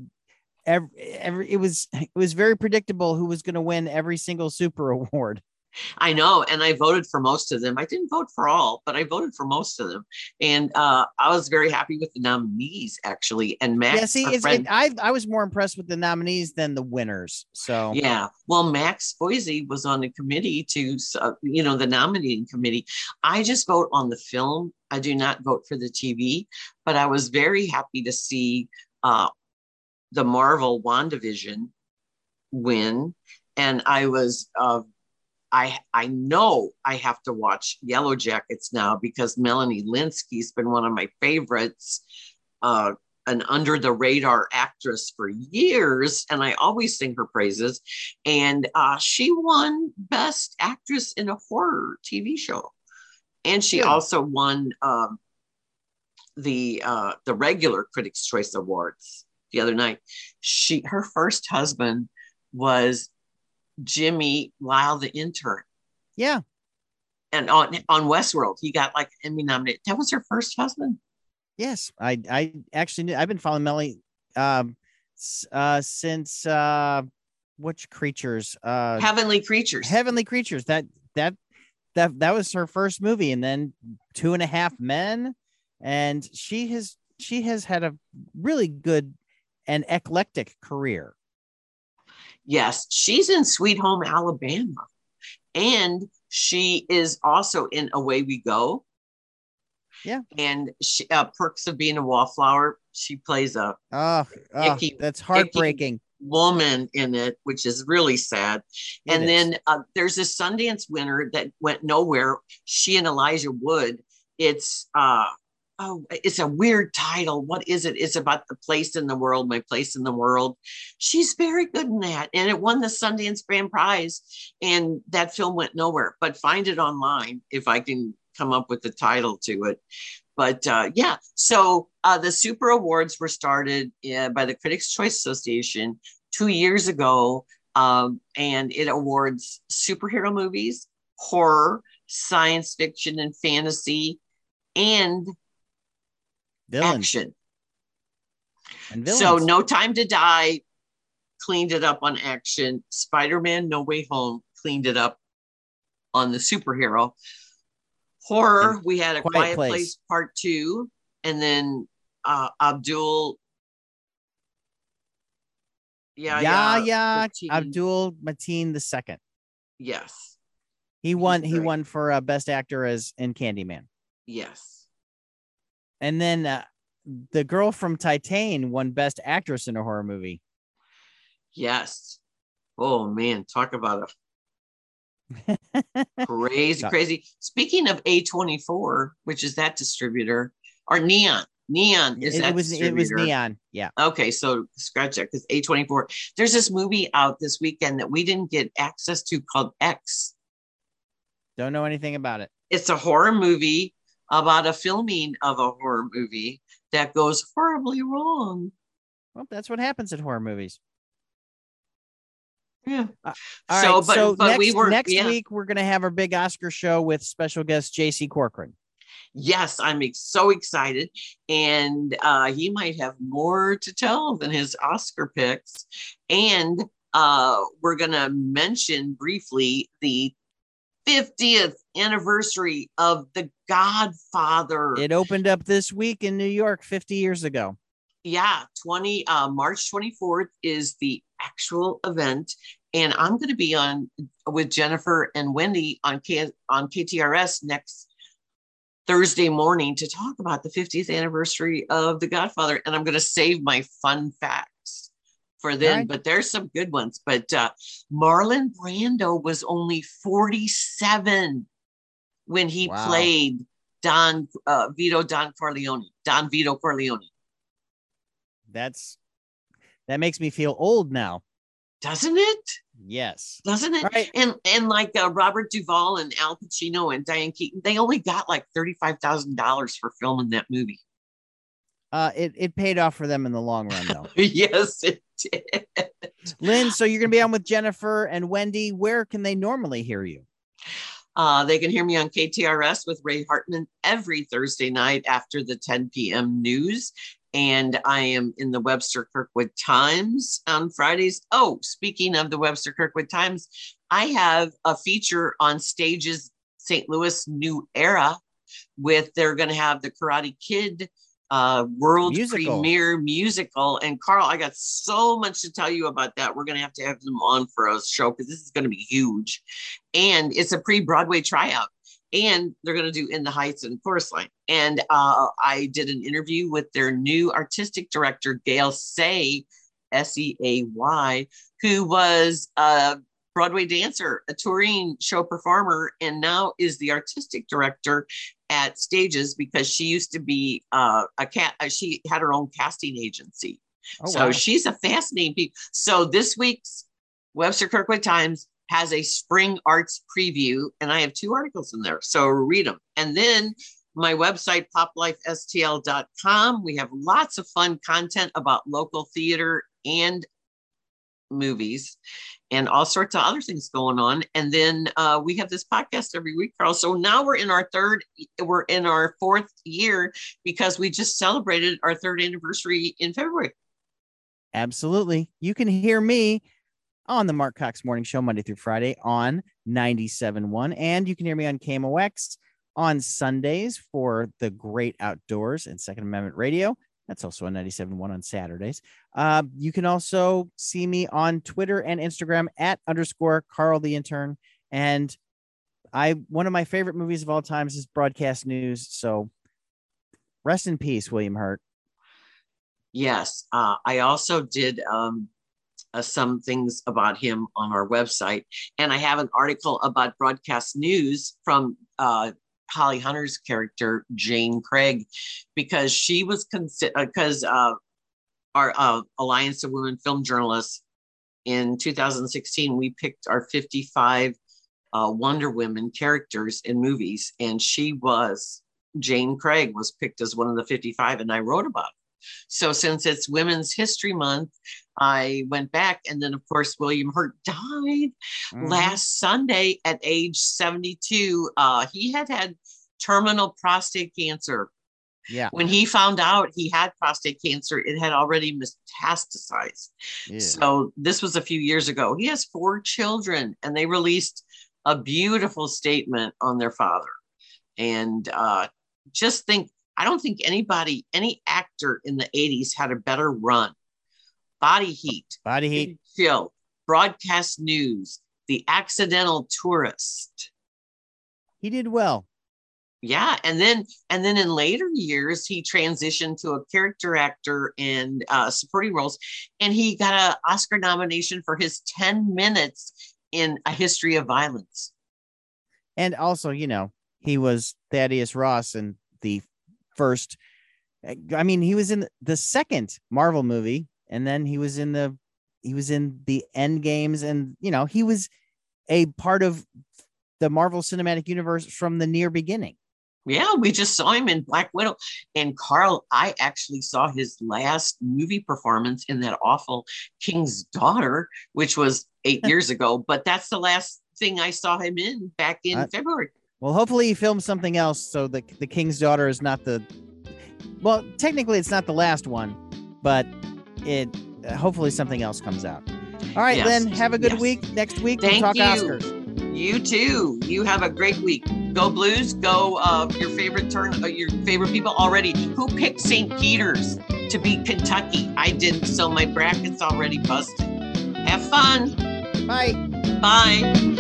every, every it was it was very predictable who was going to win every single super award. I know, and I voted for most of them. I didn't vote for all, but I voted for most of them, and uh, I was very happy with the nominees actually. And Max, yeah, see, friend, it, I I was more impressed with the nominees than the winners. So yeah, well, Max Foizey was on the committee to, uh, you know, the nominating committee. I just vote on the film. I do not vote for the TV, but I was very happy to see uh, the Marvel WandaVision win, and I was uh, I I know I have to watch Yellowjackets now because Melanie Lynskey's been one of my favorites, uh, an under the radar actress for years, and I always sing her praises. And uh, she won Best Actress in a Horror TV Show, and she also won um, the uh, the regular Critics' Choice Awards the other night. She her first husband was Jimmy Lyle, the intern. Yeah. And on on Westworld, he got like Emmy nominated. That was her first husband. Yes, I I actually knew, I've been following Melly um uh since uh which creatures uh heavenly creatures heavenly creatures that that that that was her first movie and then two and a half men and she has she has had a really good and eclectic career Yes, she's in Sweet Home Alabama. And she is also in Away We Go. Yeah. And she, uh, Perks of Being a Wallflower. She plays a oh, oh icky, that's heartbreaking woman in it, which is really sad. It and is. then uh, there's a Sundance winner that went nowhere. She and Elijah Wood. It's uh, oh, it's a weird title. What is it? It's about the place in the world, my place in the world. She's very good in that. And it won the Sundance Grand Prize. And that film went nowhere, but find it online if I can come up with the title to it. But uh, yeah, so uh, the Super Awards were started uh, by the Critics' Choice Association two years ago. Um, and it awards superhero movies, horror, science fiction, and fantasy, and Villain. action. And So. No Time to Die cleaned it up on action. Spider-Man No Way Home cleaned it up on the superhero. Horror, we had a Quiet Quiet, Place. Place. Part Two, and then uh, Abdul. Yeah, yeah, yeah. Abdul Mateen the second. Yes, He won. He won for uh, best actor as in Candyman. yes. And then uh, the girl from Titane won best actress in a horror movie. Yes. Oh man, talk about a crazy, crazy. Speaking of A24, which is that distributor, or Neon. Neon is it, that it was it was neon. Yeah. Okay, so scratch that because A24. There's this movie out this weekend that we didn't get access to called X. Don't know anything about it. It's a horror movie about a filming of a horror movie that goes horribly wrong. Well, that's what happens in horror movies. Yeah. All right. so, but, so but next, we were next yeah. week we're gonna have our big Oscar show with special guest J.C. Corcoran. Yes, I'm so excited. And uh, he might have more to tell than his Oscar picks. And uh, we're going to mention briefly the 50th anniversary of The Godfather. It opened up this week in New York 50 years ago. yeah, 20 uh, March 24th is the actual event. And I'm going to be on with Jennifer and Wendy on K- on KTRS next Thursday morning to talk about the 50th anniversary of The Godfather. And I'm going to save my fun facts for then, right. but there's some good ones. But uh, Marlon Brando was only 47 when he Wow. played Don uh, Vito Don Corleone, Don Vito Corleone. That's that makes me feel old now. Doesn't it? Yes. Doesn't it? Right. And and like uh, Robert Duvall and Al Pacino and Diane Keaton, they only got like thirty five thousand dollars for filming that movie. Uh, it, it paid off for them in the long run, though. yes, it did. Lynn, so you're going to be on with Jennifer and Wendy. Where can they normally hear you? Uh, they can hear me on KTRS with Ray Hartman every Thursday night after the 10 p.m. news. And I am in the Webster Kirkwood Times on Fridays. Oh, speaking of the Webster Kirkwood Times, I have a feature on Stages St. Louis New Era with they're going to have the Karate Kid uh, world Musical. premiere musical. And Carl, I got so much to tell you about that. We're going to have to have them on for a show because this is going to be huge. And it's a pre Broadway tryout. And they're going to do In the Heights and Chorus Line. And uh, I did an interview with their new artistic director, Gayle Seay, S E A Y, who was a Broadway dancer, a touring show performer, and now is the artistic director at Stages because she used to be uh, a cat. Uh, she had her own casting agency. Oh, so wow. she's a fascinating piece. So this week's Webster Kirkwood Times has a spring arts preview, and I have two articles in there. So read them. And then my website, poplifestl.com, we have lots of fun content about local theater and movies and all sorts of other things going on. And then uh, we have this podcast every week, Carl. So now we're in our third, we're in our fourth year because we just celebrated our third anniversary in February. Absolutely. You can hear me on the Marc Cox Morning Show Monday through Friday on 97.1. And you can hear me on KMOX on Sundays for the great outdoors and Second Amendment Radio. That's also on 97.1 on Saturdays. Uh, you can also see me on Twitter and Instagram at underscore Carl the Intern. And I one of my favorite movies of all times is Broadcast News. So rest in peace, William Hurt. Yes. Uh, I also did um, uh, some things about him on our website. And I have an article about broadcast news from uh, Holly Hunter's character, Jane Craig, because she was considered, because uh, our uh, Alliance of Women Film Journalists in 2016, we picked our 55 uh, Wonder Women characters in movies. And she was, Jane Craig was picked as one of the 55, and I wrote about it. So since it's Women's History Month, I went back, and then of course William Hurt died Mhm. last Sunday at age 72. Uh, he had had terminal prostate cancer, Yeah. When he found out he had prostate cancer, it had already metastasized. Yeah. So this was a few years ago. He has four children, and they released a beautiful statement on their father. And uh, just think, I don't think anybody, any actor in the 80s had a better run. Body Heat, Body heat. Chill, Broadcast News, The Accidental Tourist. He did well. Yeah, and then and then in later years he transitioned to a character actor and uh, supporting roles, and he got an Oscar nomination for his ten minutes in A History of Violence. And also, you know, he was Thaddeus Ross in the first. I mean, he was in the second Marvel movie, and then he was in the he was in the End Games, and you know, he was a part of the Marvel Cinematic Universe from the near beginning. Yeah, we just saw him in Black Widow. And Carl, I actually saw his last movie performance in that awful King's Daughter, which was eight years ago. But that's the last thing I saw him in back in Uh, February. Well, hopefully he filmed something else so the the King's Daughter is not the well, technically it's not the last one, but it uh, hopefully something else comes out. All right, Yes, Lynn, have a good yes. week. Next week Thank we'll talk you. Oscars. You too. You have a great week. Go Blues. Go uh, your favorite turn. Uh, your favorite people already. Who picked St. Peter's to beat Kentucky? I didn't. So my bracket's already busted. Have fun. Bye. Bye.